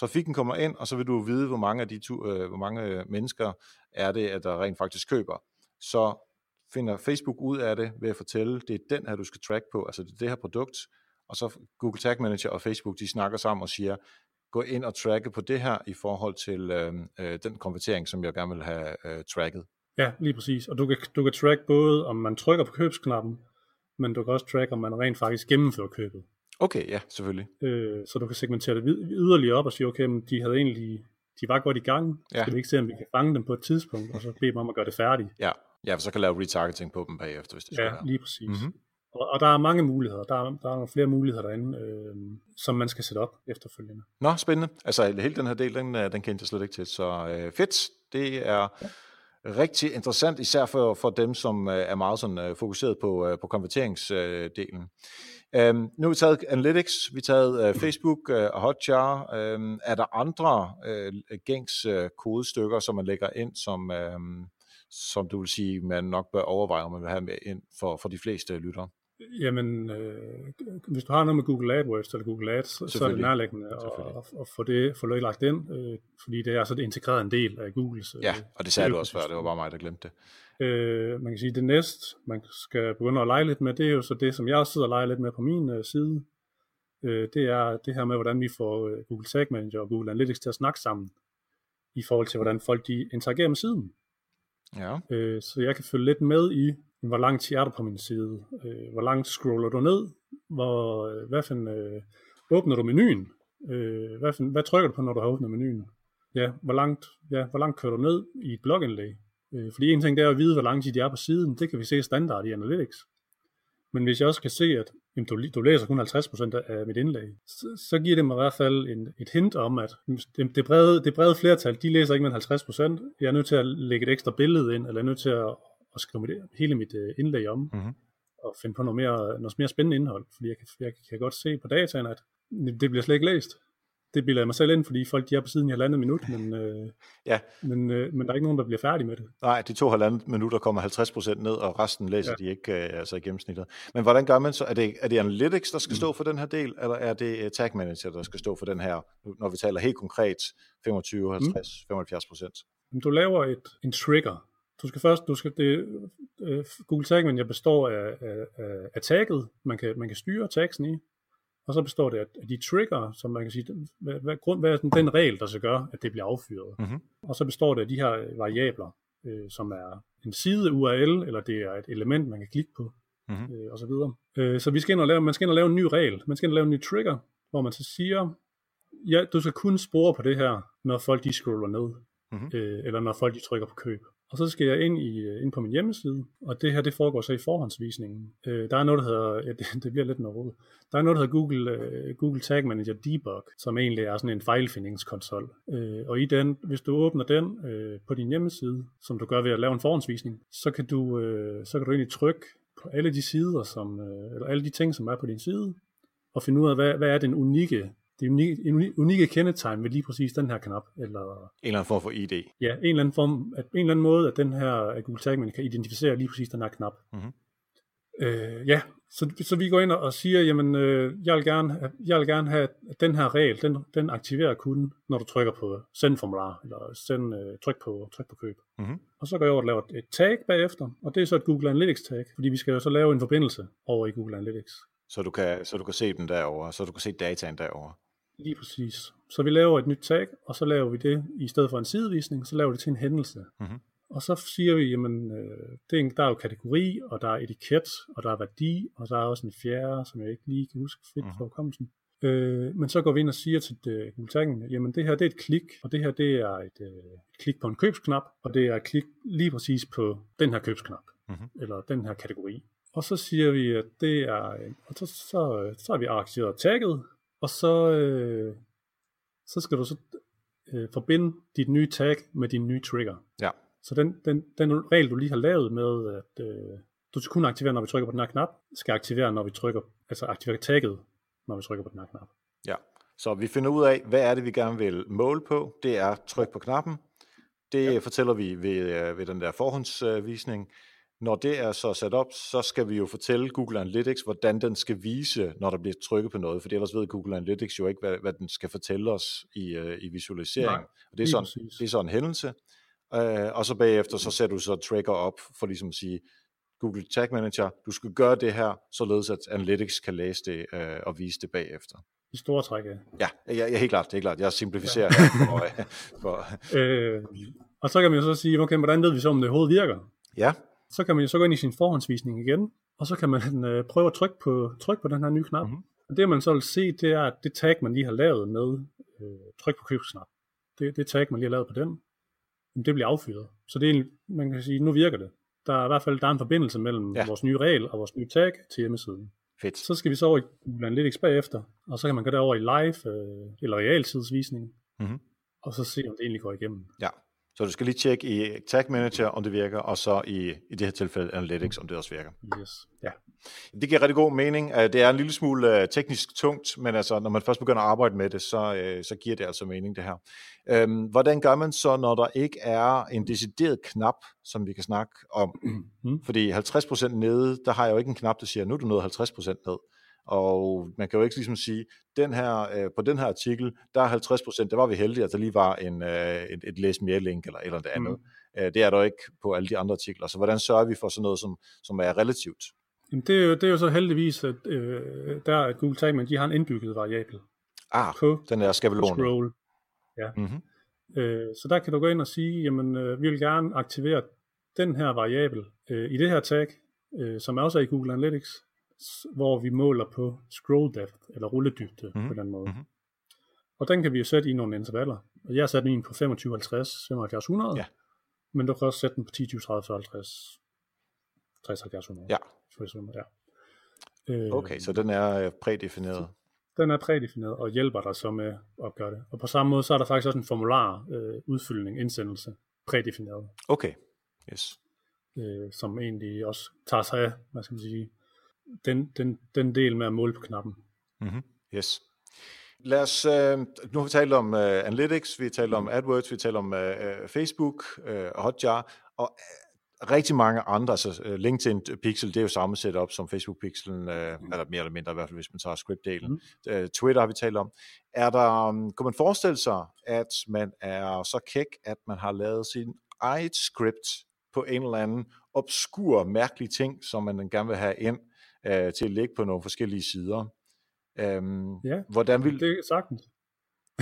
trafikken kommer ind, og så vil du vide, hvor mange af de tu, øh, hvor mange mennesker er det, at der rent faktisk køber. Så finder Facebook ud af det ved at fortælle, det er den her, du skal track på, altså det er det her produkt, og så Google Tag Manager og Facebook, de snakker sammen og siger, gå ind og tracke på det her i forhold til øh, øh, den konvertering, som jeg gerne vil have øh, tracket. Ja, lige præcis. Og du kan, du kan track både, om man trykker på købsknappen, men du kan også track, om man rent faktisk gennemfører købet. Okay, ja, selvfølgelig. Øh, så du kan segmentere det yderligere op og sige, okay, men de havde egentlig, de var godt i gang. Ja. Skal vi ikke se, om vi kan fange dem på et tidspunkt, og så bede dem om at gøre det færdigt? Ja, ja, for så kan jeg lave retargeting på dem bagefter, hvis det skal Ja, være. lige præcis. Mhm. Mm-hmm. Og, og der er mange muligheder. Der er, der er nogle flere muligheder derinde, øh, som man skal sætte op efterfølgende. Nå, spændende. Altså hele den her del, den, øh, den kendte jeg slet ikke til. Så øh, fedt. Det er rigtig interessant, især for, for dem, som øh, er meget sådan, øh, fokuseret på, øh, på konverteringsdelen. Um, nu har vi taget Analytics, vi har taget uh, Facebook og Hotjar. Um, er der andre uh, gængs uh, kodestykker, som man lægger ind, som, um, som du vil sige, man nok bør overveje, om man vil have med ind for, for de fleste lyttere? Jamen, øh, hvis du har noget med Google AdWords eller Google Ads, så er det nærliggende at, at, at få det, få det lagt ind, øh, fordi det er så det integreret en del af Googles. Øh, ja, og det sagde du også før, det var bare mig, der glemte det. Øh, man kan sige, det næste, man skal begynde at lege lidt med, det er jo så det, som jeg sidder og leger lidt med på min øh, side. Øh, det er det her med, hvordan vi får øh, Google Tag Manager og Google Analytics til at snakke sammen, i forhold til, hvordan folk de interagerer med siden. Ja. Øh, så jeg kan følge lidt med i, hvor lang tid er du på min side? Øh, hvor langt scroller du ned? Hvor, øh, hvad for en, øh, åbner du menuen? Øh, hvad, for, hvad trykker du på, når du har åbnet menuen? Ja, hvor langt, ja, hvor langt kører du ned i et blogindlæg? Øh, fordi en ting det er at vide, hvor lang tid de er på siden. Det kan vi se standard i Analytics. Men hvis jeg også kan se, at jamen, du, du læser kun 50% af mit indlæg, så, så giver det mig i hvert fald en, et hint om, at det, det, brede, det brede flertal, de læser ikke med 50%. Jeg er nødt til at lægge et ekstra billede ind, eller jeg er nødt til at at skrive mit, hele mit uh, indlæg om, mm-hmm. og finde på noget mere, noget mere spændende indhold, fordi jeg kan, jeg kan godt se på dataen, at det bliver slet ikke læst. Det bliver mig selv ind, fordi folk de er på siden i halvandet minut, men, øh, ja. men, øh, men der er ikke nogen, der bliver færdig med det. Nej, de to halvandet minutter kommer 50% ned, og resten læser ja. de ikke øh, altså i gennemsnittet. Men hvordan gør man så? Er det, er det Analytics, der skal mm. stå for den her del, eller er det uh, Tag Manager, der skal stå for den her, når vi taler helt konkret 25, 50, mm. 75%? Du laver et, en trigger, du skal først, du skal, det, uh, Google Tag Manager består af, af, af, af tagget, man kan, man kan styre tagsen i, og så består det af, af de trigger, som man kan sige, hvad, hvad, grund, hvad er den, den regel, der skal gøre, at det bliver affyret. Mm-hmm. Og så består det af de her variabler, øh, som er en side URL, eller det er et element, man kan klikke på, mm-hmm. øh, og så videre. Øh, så vi skal ind og lave, man skal ind og lave en ny regel, man skal ind og lave en ny trigger, hvor man så siger, ja, du skal kun spore på det her, når folk de scroller ned, mm-hmm. øh, eller når folk de trykker på køb. Og så skal jeg ind, i, øh, ind på min hjemmeside, og det her det foregår så i forhåndsvisningen. Øh, der er noget, der hedder, ja, det, det bliver lidt noget Der er noget, der hedder Google, øh, Google Tag Manager Debug, som egentlig er sådan en fejlfindingskonsol. Øh, og i den, hvis du åbner den øh, på din hjemmeside, som du gør ved at lave en forhåndsvisning, så kan du, øh, så kan du egentlig trykke på alle de sider, som, øh, eller alle de ting, som er på din side, og finde ud af, hvad, hvad er den unikke det unikke, unikke kendetegn ved lige præcis den her knap. Eller, en eller anden form for ID. Ja, en eller anden, form, at, en eller anden måde, at den her at Google Tag kan identificere lige præcis den her knap. Mm-hmm. Øh, ja, så, så vi går ind og siger, jamen, øh, jeg, vil gerne, jeg vil gerne have, at den her regel, den, den aktiverer kun, når du trykker på send formular, eller send, øh, tryk, på, tryk på køb. Mm-hmm. Og så går jeg over og laver et tag bagefter, og det er så et Google Analytics tag, fordi vi skal jo så lave en forbindelse over i Google Analytics. Så du kan, så du kan se den derover, så du kan se dataen derover. Lige præcis. Så vi laver et nyt tag, og så laver vi det, i stedet for en sidevisning, så laver vi det til en hændelse. Mm-hmm. Og så siger vi, jamen, øh, det er, der er jo kategori, og der er etiket, og der er værdi, og der er også en fjerde, som jeg ikke lige kan huske fedt mm-hmm. kommelsen. Øh, men så går vi ind og siger til det, Google jamen det her det er et klik, og det her det er et, øh, et klik på en købsknap, og det er et klik lige præcis på den her købsknap, mm-hmm. eller den her kategori. Og så siger vi, at det er, og så, så, så har vi aktiveret tagget, og så, øh, så skal du så øh, forbinde dit nye tag med din nye trigger. Ja. Så den, den, den regel, du lige har lavet med, at øh, du skal kun aktivere, når vi trykker på den her knap, skal aktivere, når vi trykker, altså aktivere tagget, når vi trykker på den her knap. Ja, så vi finder ud af, hvad er det, vi gerne vil måle på. Det er tryk på knappen. Det ja. fortæller vi ved, øh, ved den der forhåndsvisning. Når det er så sat op, så skal vi jo fortælle Google Analytics, hvordan den skal vise, når der bliver trykket på noget, for ellers ved Google Analytics jo ikke, hvad, hvad den skal fortælle os i, uh, i visualisering. Nej, og det er, sådan, det er sådan en hændelse. Uh, og så bagefter, så sætter du så tracker op for ligesom at sige, Google Tag Manager, du skal gøre det her, således at Analytics kan læse det uh, og vise det bagefter. I store træk, ja. Ja, jeg, jeg, helt klart, det er klart. Jeg simplificerer ja. her. For, for. Øh, og så kan man jo så sige, okay, hvordan ved vi så, om det overhovedet virker? Ja. Så kan man jo så gå ind i sin forhåndsvisning igen, og så kan man øh, prøve at trykke på, trykke på den her nye knap. Mm-hmm. Og det man så vil se, det er, at det tag, man lige har lavet med øh, tryk på købsknap, det, det tag, man lige har lavet på den, det bliver affyret. Så det er, man kan sige, nu virker det. der er i hvert fald der er en forbindelse mellem Ja. vores nye regel og vores nye tag til hjemmesiden. Fedt. Så skal vi så over i Analytics bagefter, og så kan man gå derover i live øh, eller realtidsvisning, Mhm. og så se, om det egentlig går igennem. Ja. Så du skal lige tjekke i Tag Manager, om det virker, og så i, i det her tilfælde Analytics, om det også virker. Yes. Ja. Det giver rigtig god mening. Øh, Det er en lille smule øh, teknisk tungt, men altså, når man først begynder at arbejde med det, så, øh, så giver det altså mening, det her. Øhm, hvordan gør man så, når der ikke er en decideret knap, som vi kan snakke om? Mhm. Fordi 50% nede, der har jeg jo ikke en knap, der siger, nu er du nået 50% ned. Og man kan jo ikke ligesom sige, den her, øh, på den her artikel, der er 50%, der var vi heldige, at der lige var en, øh, et, et læs mere link eller et eller andet. Mm. Øh, det er der ikke på alle de andre artikler. Så hvordan sørger vi for sådan noget, som, som er relativt? Jamen, det, er jo, det er jo så heldigvis, at øh, der at Google Tag Manager, de har en indbygget variabel Ah, på den der skabelon. scroll. Mm-hmm. Øh, så der kan du gå ind og sige, jamen øh, vi vil gerne aktivere den her variabel øh, i det her tag, øh, som også er i Google Analytics, hvor vi måler på scroll depth, eller rulledybde Mhm. mm. på den måde. Mhm. Og den kan vi jo sætte i nogle intervaller. Og jeg har sat den på 25, 50, 75, 100. Ja. Men du kan også sætte den på 10, 20, 30, 40, 50, 60, 70, 100. Ja. For eksempel, ja. Øh, Okay, så den er øh, prædefineret. den er prædefineret og hjælper dig så med at gøre det. Og på samme måde, så er der faktisk også en formular øh, udfyldning, indsendelse, prædefineret, Okay, yes. øh, som egentlig også tager sig af, hvad skal man sige, den, den, den del med at måle på knappen. Mm-hmm. Yes. Lad os, øh, nu har vi talt om øh, Analytics, vi har talt om AdWords, vi har talt om øh, øh, Facebook, øh, Hotjar, og øh, rigtig mange andre, altså øh, LinkedIn Pixel, det er jo samme setup som Facebook Pixelen, øh, mm. eller mere eller mindre i hvert fald, hvis man tager script-delen. Mm. Øh, Twitter har vi talt om. Er der, um, kunne man forestille sig, at man er så kæk, at man har lavet sin eget script på en eller anden obskur, mærkelig ting, som man gerne vil have ind øh, til at ligge på nogle forskellige sider? Øhm, Ja, hvordan vil... Det er sagtens.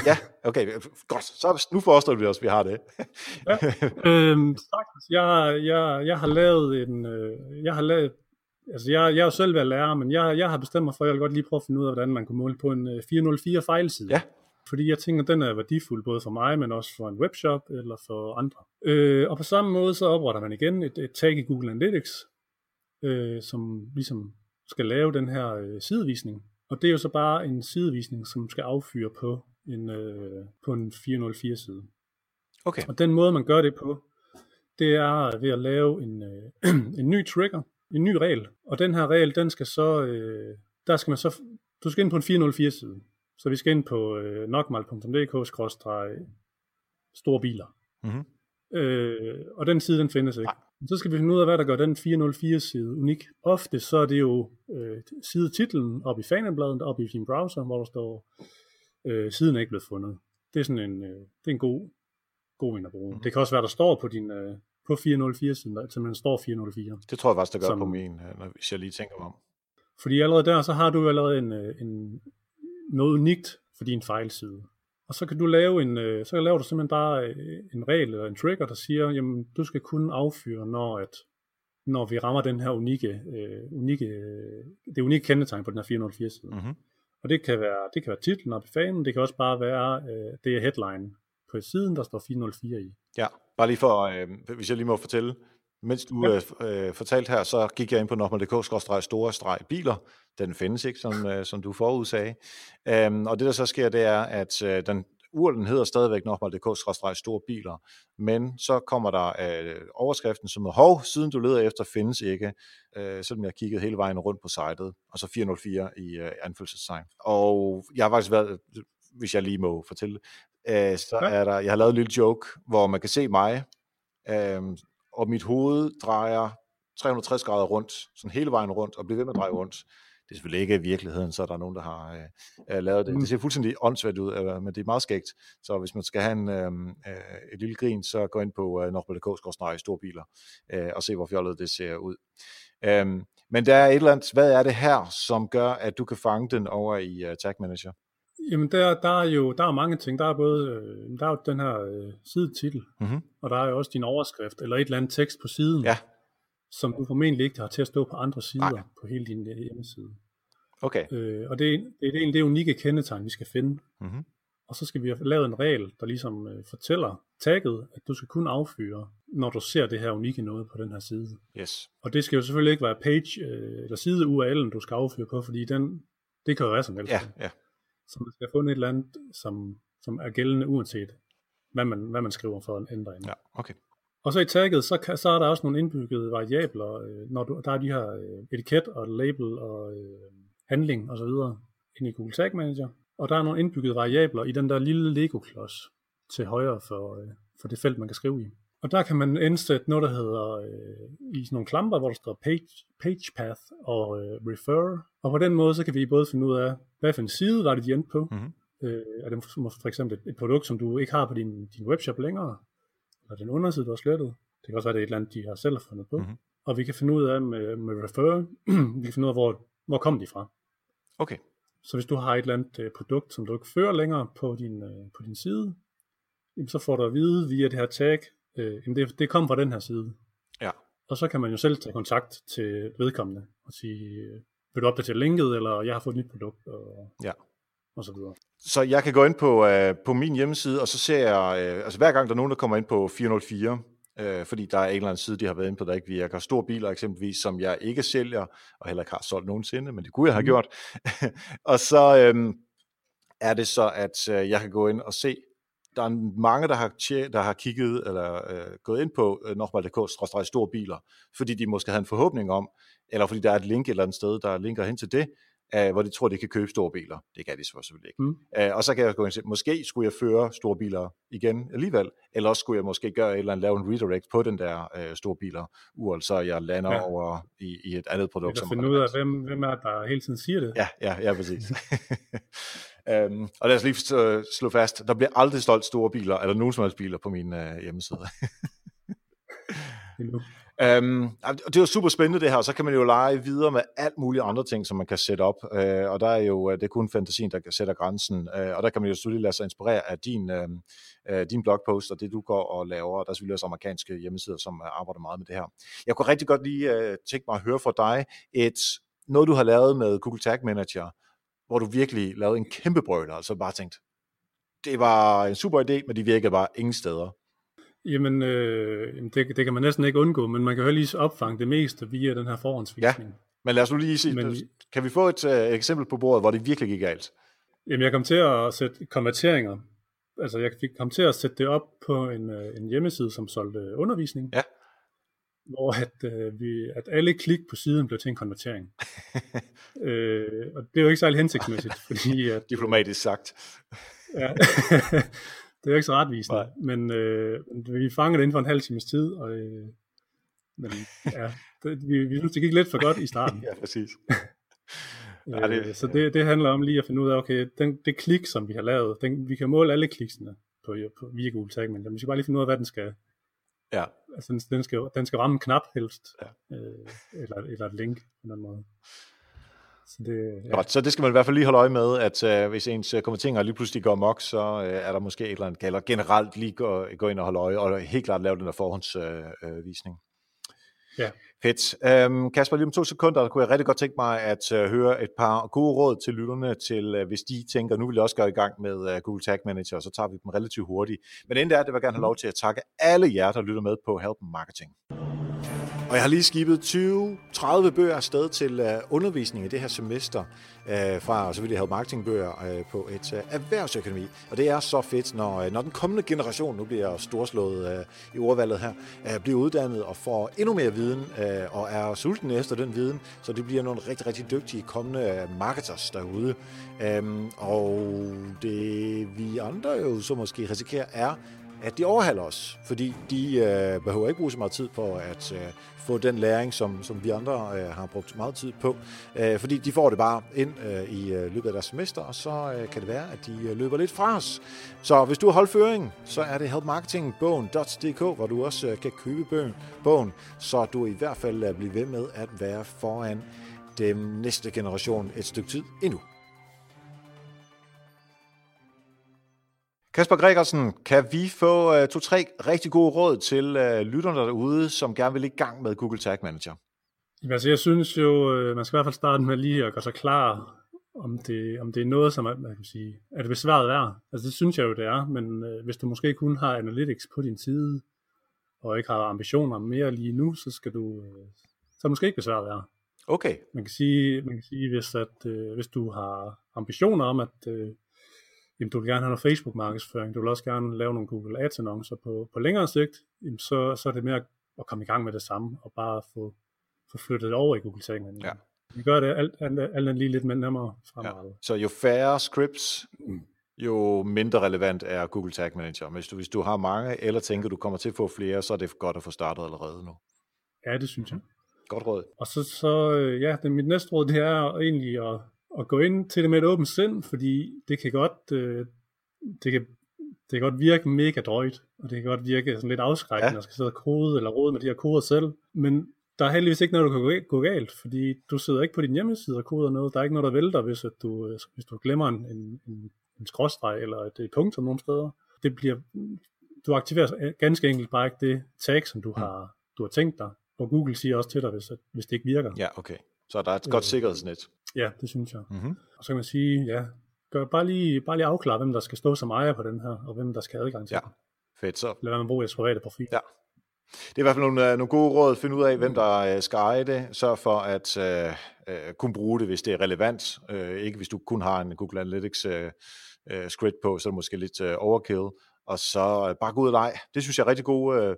Ja, okay, godt. Så nu forestiller vi os, at vi har det. øhm, sagtens. Jeg, jeg, jeg har lavet en, øh, jeg har lavet, altså jeg, jeg er jo selv været lærer, men jeg, jeg har bestemt mig for, at jeg vil godt lige prøve at finde ud af, hvordan man kunne måle på en øh, 404 fejlside. Ja. Fordi jeg tænker, at den er værdifuld både for mig, men også for en webshop eller for andre. Øh, og på samme måde så opretter man igen et, et tag i Google Analytics, øh, som ligesom skal lave den her øh, sidevisning. Og det er jo så bare en sidevisning, som skal affyre på en, øh, på en 404 side. Okay, Og den måde, man gør det på, det er ved at lave en, øh, en ny trigger, en ny regel. Og den her regel, den skal så, øh, der skal man så, du skal ind på en 404 side. Så vi skal ind på øh, nokmal.dk-store biler. mm-hmm. Øh, og den side, den findes ikke. Så skal vi finde ud af, hvad der gør den 404 side unik. Ofte så er det jo øh, sidetitlen op i fanebladet, op i din browser, hvor der står, øh, siden er ikke blevet fundet. Det er sådan en, øh, det er en god, god en at bruge. Mhm. Det kan også være, der står på din, øh, på 404 siden, der simpelthen står 404. Det tror jeg faktisk, der gør Som- på min, øh, når- hvis jeg lige tænker mig om. Fordi allerede der, så har du allerede en, øh, en, noget unikt for din fejlside. Og så kan du lave en, øh, så laver du simpelthen bare øh, en regel eller en trigger, der siger, jamen du skal kun affyre, når at når vi rammer den her unikke, øh, unikke øh, det unikke kendetegn på den her 404 side. Mm. Mm-hmm. Og det kan være, det kan være titlen op i fanen, det kan også bare være, øh, det er headline på siden, der står 404 i. Ja, bare lige for, øh, hvis jeg lige må fortælle, mens du ja. øh, fortalte her, så gik jeg ind på nokmal.dk-store streg biler. Den findes ikke, som, øh, som du forudsagde. Øhm, og det der så sker, det er, at øh, den urlen hedder stadigvæk nokmal.dk-store biler, men så kommer der øh, overskriften som hov, siden du leder efter, findes ikke, øh, selvom jeg kiggede hele vejen rundt på sitet, og så 404 i øh, anfølgelsestegn. Og jeg har faktisk været, hvis jeg lige må fortælle, øh, så Ja. er der, jeg har lavet en lille joke, hvor man kan se mig, øh, og mit hoved drejer 360 grader rundt, sådan hele vejen rundt, og bliver ved med at dreje rundt. Det er selvfølgelig ikke i virkeligheden, så er der nogen, der har øh, øh, lavet det. Mm. Det ser fuldstændig åndssvagt ud, øh, men det er meget skægt. Så hvis man skal have en, øh, øh, et lille grin, så gå ind på øh, nokmal.dk storbiler øh, og se, hvor fjollet det ser ud. Øhm, men der er et eller andet, hvad er det her, som gør, at du kan fange den over i uh, Tag Manager? Jamen der, der er jo der er mange ting. Der er både øh, der er jo den her øh, sidetitel, Mm-hmm. og der er jo også din overskrift, eller et eller andet tekst på siden, Ja. som du formentlig ikke har til at stå på andre sider Nej. på hele din øh, hjemmeside. Okay. Øh, og det er, det er egentlig det unikke kendetegn, vi skal finde. Mm-hmm. Og så skal vi have lavet en regel, der ligesom øh, fortæller tagget, at du skal kun affyre, når du ser det her unikke noget på den her side. Yes. Og det skal jo selvfølgelig ikke være page øh, eller side URL'en, du skal affyre på, fordi den, det kan jo være som helst. Ja, ja. Så man skal have fundet et eller andet, som, som er gældende uanset, hvad man, hvad man skriver for en ændre ind. Ja, okay. Og så i tagget, så, kan, så er der også nogle indbyggede variabler, øh, når du, der er de her øh, etiket og label og øh, handling og så videre inde i Google Tag Manager. Og der er nogle indbyggede variabler i den der lille Lego-klods til højre for, øh, for det felt, man kan skrive i. Og der kan man indsætte noget, der hedder øh, i sådan nogle klamper, hvor der står page, page path og øh, refer. Og på den måde, så kan vi både finde ud af, hvad for en side var det, de endte på. Mhm. Øh, er det for eksempel et, et produkt, som du ikke har på din, din webshop længere, eller den underside, du har slettet. Det kan også være, det er et eller andet, de har selv fundet på. Mhm. Og vi kan finde ud af med, med refer, vi kan finde ud af, hvor, hvor kom de fra. Okay. Så hvis du har et eller andet øh, produkt, som du ikke fører længere på din, øh, på din side, så får du at vide via det her tag, øh, det, det kom fra den her side. Ja. Og så kan man jo selv tage kontakt til vedkommende og sige, øh, vil du opdatere linket, eller jeg har fået et nyt produkt, og, Ja. og så videre. Så jeg kan gå ind på, øh, på min hjemmeside, og så ser jeg, øh, altså hver gang der er nogen, der kommer ind på 404, øh, fordi der er en eller anden side, de har været inde på, der ikke virker. Store biler eksempelvis, som jeg ikke sælger, og heller ikke har solgt nogensinde, men det kunne jeg have Mm. gjort. og så øh, er det så, at øh, jeg kan gå ind og se, der er mange, der har, tje- der har kigget eller øh, gået ind på øh, nokmal.dk store biler, fordi de måske havde en forhåbning om, eller fordi der er et link et eller andet sted, der linker hen til det, øh, hvor de tror, de kan købe store biler. Det kan de så selvfølgelig ikke. Mm. Øh, og så kan jeg gå ind og måske skulle jeg føre store biler igen alligevel, eller også skulle jeg måske gøre et eller andet, lave en redirect på den der øh, store biler URL, så jeg lander ja. Over i, i et andet produkt. Eller som finde ud af, hvem, hvem er der hele tiden siger det. Ja, ja, ja, præcis. um, og lad os lige slå, slå fast, der bliver aldrig solgt store biler, eller nogen som helst biler på min uh, hjemmeside. Endnu. Øhm, det er jo super spændende det her, og så kan man jo lege videre med alt muligt andre ting, som man kan sætte op, øh, og der er jo, øh, det er kun fantasien, der sætter grænsen, øh, og der kan man jo selvfølgelig lade sig inspirere af din, øh, øh, din blogpost, og det du går og laver, og der er selvfølgelig også amerikanske hjemmesider, som øh, arbejder meget med det her. Jeg kunne rigtig godt lige øh, tænke mig at høre fra dig, et, noget du har lavet med Google Tag Manager, hvor du virkelig lavede en kæmpe brøler, altså bare tænkt, det var en super idé, men de virkede bare ingen steder. Jamen, øh, jamen, det, det kan man næsten ikke undgå, men man kan jo lige opfange det meste via den her forhåndsvisning. Ja. Men lad os nu lige se, men, kan vi få et uh, eksempel på bordet, hvor det virkelig gik galt? Jamen, jeg kom til at sætte konverteringer. Altså, jeg kom til at sætte det op på en, øh, en hjemmeside, som solgte undervisning. Ja. Hvor at, øh, vi, at alle klik på siden blev til en konvertering. øh, og det er jo ikke særlig hensigtsmæssigt, fordi at, Diplomatisk sagt. ja, det er jo ikke så retvisende. Nej. Men øh, vi fangede det inden for en halv times tid, og øh, men, ja, det, vi, vi synes, det gik lidt for godt i starten. Ja, præcis. Ja, Ja, det- det, så det, det handler om lige at finde ud af, okay, den, det klik, som vi har lavet, den, vi kan måle alle kliksene på, på via Google Tag men vi skal bare lige finde ud af, hvad den skal, Ja, altså den, den skal, den skal ramme en knap helst, Ja. øh, eller, eller et link på den måde. Så det, ja. Godt, så det skal man i hvert fald lige holde øje med, at øh, hvis ens øh, konverteringer lige pludselig går mok, så øh, er der måske et eller andet, eller generelt lige gå, gå ind og holde øje, og helt klart lave den der forhåndsvisning. Øh. Ja. Fedt. Øhm, Kasper, lige om to sekunder, der kunne jeg rigtig godt tænke mig at øh, høre et par gode råd til lytterne, til øh, hvis de tænker, nu vil jeg også gå i gang med øh, Google Tag Manager, så tager vi dem relativt hurtigt. Men inden der, det vil jeg gerne have lov til at takke alle jer, der lytter med på Help Marketing. Og jeg har lige skibet 20-30 bøger afsted til uh, undervisning i det her semester øh, fra selvfølgelig Help marketingbøger øh, på et erhvervsøkonomi. Og det er så fedt, når, når den kommende generation, nu bliver jeg storslået i ordvalget her, bliver uddannet og får endnu mere viden og er sulten efter den viden, så det bliver nogle rigtig, rigtig dygtige kommende marketers derude. Um, og det vi andre jo så måske risikerer er, at de overhaler os, fordi de øh, behøver ikke bruge så meget tid på at øh, få den læring, som, som vi andre øh, har brugt meget tid på, øh, fordi de får det bare ind øh, i øh, løbet af deres semester, og så øh, kan det være, at de øh, løber lidt fra os. Så hvis du har holdt føring, så er det helpmarketingbogen.dk, hvor du også øh, kan købe bogen, bogen, så du i hvert fald øh, bliver ved med at være foran den næste generation et stykke tid endnu. Kasper Gregersen, kan vi få uh, to-tre rigtig gode råd til uh, lytterne derude, som gerne vil i gang med Google Tag Manager? Jamen, altså, jeg synes jo, øh, man skal i hvert fald starte med lige at gøre sig klar om det, om det er noget, som er, man kan sige, er det besværet værd? Altså det synes jeg jo, det er, men øh, hvis du måske kun har analytics på din side, og ikke har ambitioner mere lige nu, så skal du, øh, så er det måske ikke besværet værd. Okay. Man kan sige, man kan sige hvis, at, øh, hvis du har ambitioner om, at øh, jamen, du vil gerne have noget Facebook-markedsføring, du vil også gerne lave nogle Google Ads-annoncer på, på længere sigt, jamen, så, så er det mere at komme i gang med det samme, og bare få, få flyttet over i Google Tag Manager. Ja. Vi gør det alt, alt, alt, alt lige lidt nemmere fremadrettet. Ja. Så jo færre scripts, jo mindre relevant er Google Tag Manager. Hvis du, hvis du har mange, eller tænker, du kommer til at få flere, så er det godt at få startet allerede nu. Ja, det synes jeg. Godt råd. Og så, så øh, ja, det, mit næste råd, det er egentlig at, at gå ind til det med et åbent sind, fordi det kan godt, øh, det kan, det kan godt virke mega drøjt, og det kan godt virke sådan lidt afskrækkende, ja. at skal sidde og kode eller rode med de her koder selv, men der er heldigvis ikke noget, der kan gå galt, fordi du sidder ikke på din hjemmeside og koder noget. Der er ikke noget, der vælter, hvis, at du, øh, hvis du glemmer en, en, en, en skråstreg eller et, punktum nogle steder. Det bliver, du aktiverer ganske enkelt bare ikke det tag, som du har, du har tænkt dig. Og Google siger også til dig, hvis, hvis det ikke virker. Ja, okay. Så der er et godt øh, sikkerhedsnet. Ja, det synes jeg. Mm-hmm. Og så kan man sige, ja, gør bare lige, bare lige afklare, hvem der skal stå som ejer på den her, og hvem der skal have adgang til Ja, fedt så. Lad være med at bruge jeres private profil. Ja. Det er i hvert fald nogle, øh, nogle gode råd. Find ud af, hvem der øh, skal eje det. Sørg for at øh, øh, kunne bruge det, hvis det er relevant. Øh, ikke hvis du kun har en Google Analytics øh, script på, så er det måske lidt øh, overkill. Og så øh, bare gå ud og lege. Det synes jeg er rigtig gode øh,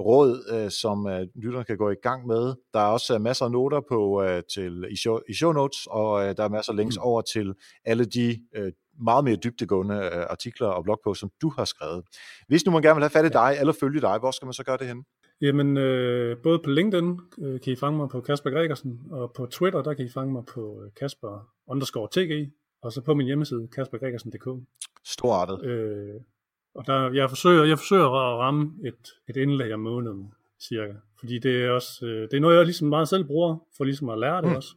råd, øh, som øh, lytterne kan gå i gang med. Der er også øh, masser af noter på øh, til i show, i show notes, og øh, der er masser af links mm. over til alle de øh, meget mere dybdegående øh, artikler og blogposts, som du har skrevet. Hvis nu man gerne vil have fat i dig, eller følge dig, hvor skal man så gøre det hen? Jamen, øh, både på LinkedIn øh, kan I fange mig på Kasper Gregersen, og på Twitter, der kan I fange mig på øh, Kasper underscore TG, og så på min hjemmeside, kaspergregersen.dk. Storartet. Øh, og der, jeg, forsøger, jeg forsøger at ramme et, et indlæg om måneden, cirka. Fordi det er også, øh, det er noget, jeg ligesom meget selv bruger, for ligesom at lære det mm. også,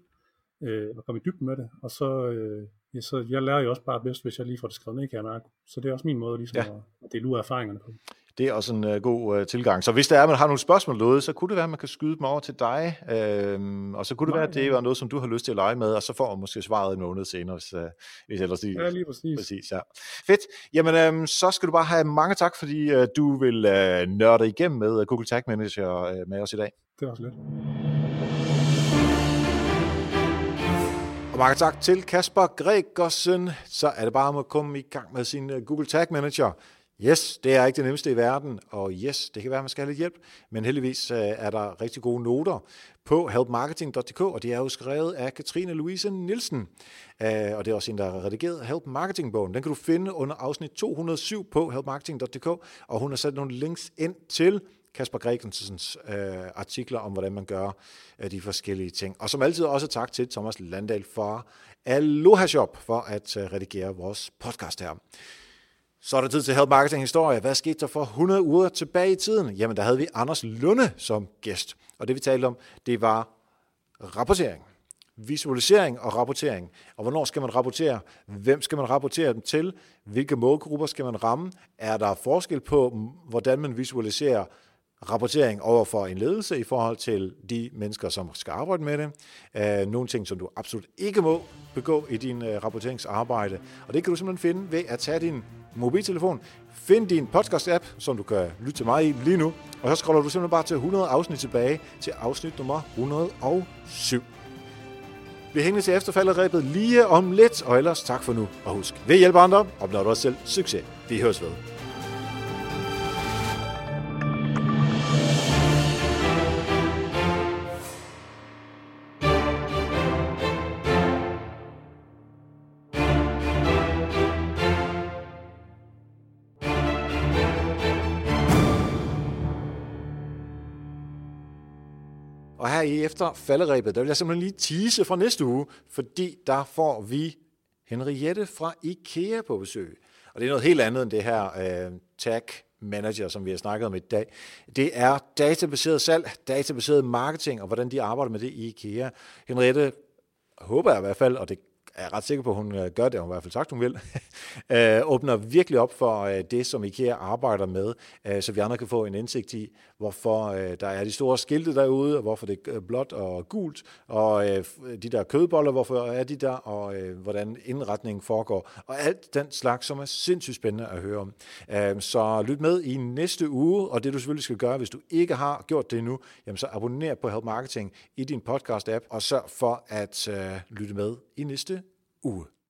øh, og komme i dybden med det. Og så, øh, ja, så jeg lærer jo også bare bedst, hvis jeg lige får det skrevet ned, kan jeg mærke. Så det er også min måde ligesom ja. at, at dele ud af erfaringerne på. Det er også en uh, god uh, tilgang. Så hvis der er, man har nogle spørgsmål derude, så kunne det være, at man kan skyde dem over til dig, øhm, og så kunne det Nej, være, at det var noget, som du har lyst til at lege med, og så får man måske svaret en måned senere, hvis, uh, hvis ellers lige... Ja, lige præcis. præcis ja. Fedt. Jamen, øhm, så skal du bare have mange tak, fordi uh, du vil uh, nørde igennem med Google Tag Manager uh, med os i dag. Det var også lidt. Og mange tak til Kasper Gregersen. Så er det bare at komme i gang med sin Google Tag Manager. Yes, det er ikke det nemmeste i verden, og yes, det kan være, at man skal have lidt hjælp, men heldigvis øh, er der rigtig gode noter på helpmarketing.dk, og det er jo skrevet af Katrine Louise Nielsen, øh, og det er også en, der har redigeret Help Marketing-bogen. Den kan du finde under afsnit 207 på helpmarketing.dk, og hun har sat nogle links ind til Kasper Gregensens øh, artikler om, hvordan man gør øh, de forskellige ting. Og som altid også tak til Thomas Landal for Aloha Shop for at øh, redigere vores podcast her. Så er det tid til Help Marketing Historie. Hvad skete der for 100 uger tilbage i tiden? Jamen, der havde vi Anders Lunde som gæst. Og det vi talte om, det var rapportering. Visualisering og rapportering. Og hvornår skal man rapportere? Hvem skal man rapportere dem til? Hvilke målgrupper skal man ramme? Er der forskel på, hvordan man visualiserer rapportering over for en ledelse i forhold til de mennesker, som skal arbejde med det. Øh, nogle ting, som du absolut ikke må begå i din øh, rapporteringsarbejde. Og det kan du simpelthen finde ved at tage din mobiltelefon, find din podcast-app, som du kan lytte til mig i lige nu, og så scroller du simpelthen bare til 100 afsnit tilbage til afsnit nummer 107. Vi hænger til efterfalderæbet lige om lidt, og ellers tak for nu. Og husk, ved hjælp andre, opnår du også selv succes. Vi høres ved. Efter falderæbet, der vil jeg simpelthen lige tease fra næste uge, fordi der får vi Henriette fra IKEA på besøg. Og det er noget helt andet end det her uh, tag manager, som vi har snakket om i dag. Det er databaseret salg, databaseret marketing, og hvordan de arbejder med det i IKEA. Henriette håber jeg i hvert fald, og det jeg er ret sikker på, at hun øh, gør det, hun i hvert fald sagt, hun vil, øh, åbner virkelig op for øh, det, som IKEA arbejder med, så vi andre kan få en indsigt i, hvorfor der er de store skilte derude, og hvorfor det er blåt og gult, og de der kødboller, hvorfor er de der, og hvordan indretningen foregår, og alt den slags, som er sindssygt spændende at høre om. Så lyt med i næste uge, og det du selvfølgelig skal gøre, hvis du ikke har gjort det endnu, jamen så abonner på Help Marketing i din podcast-app, og sørg for at lytte med i næste uge.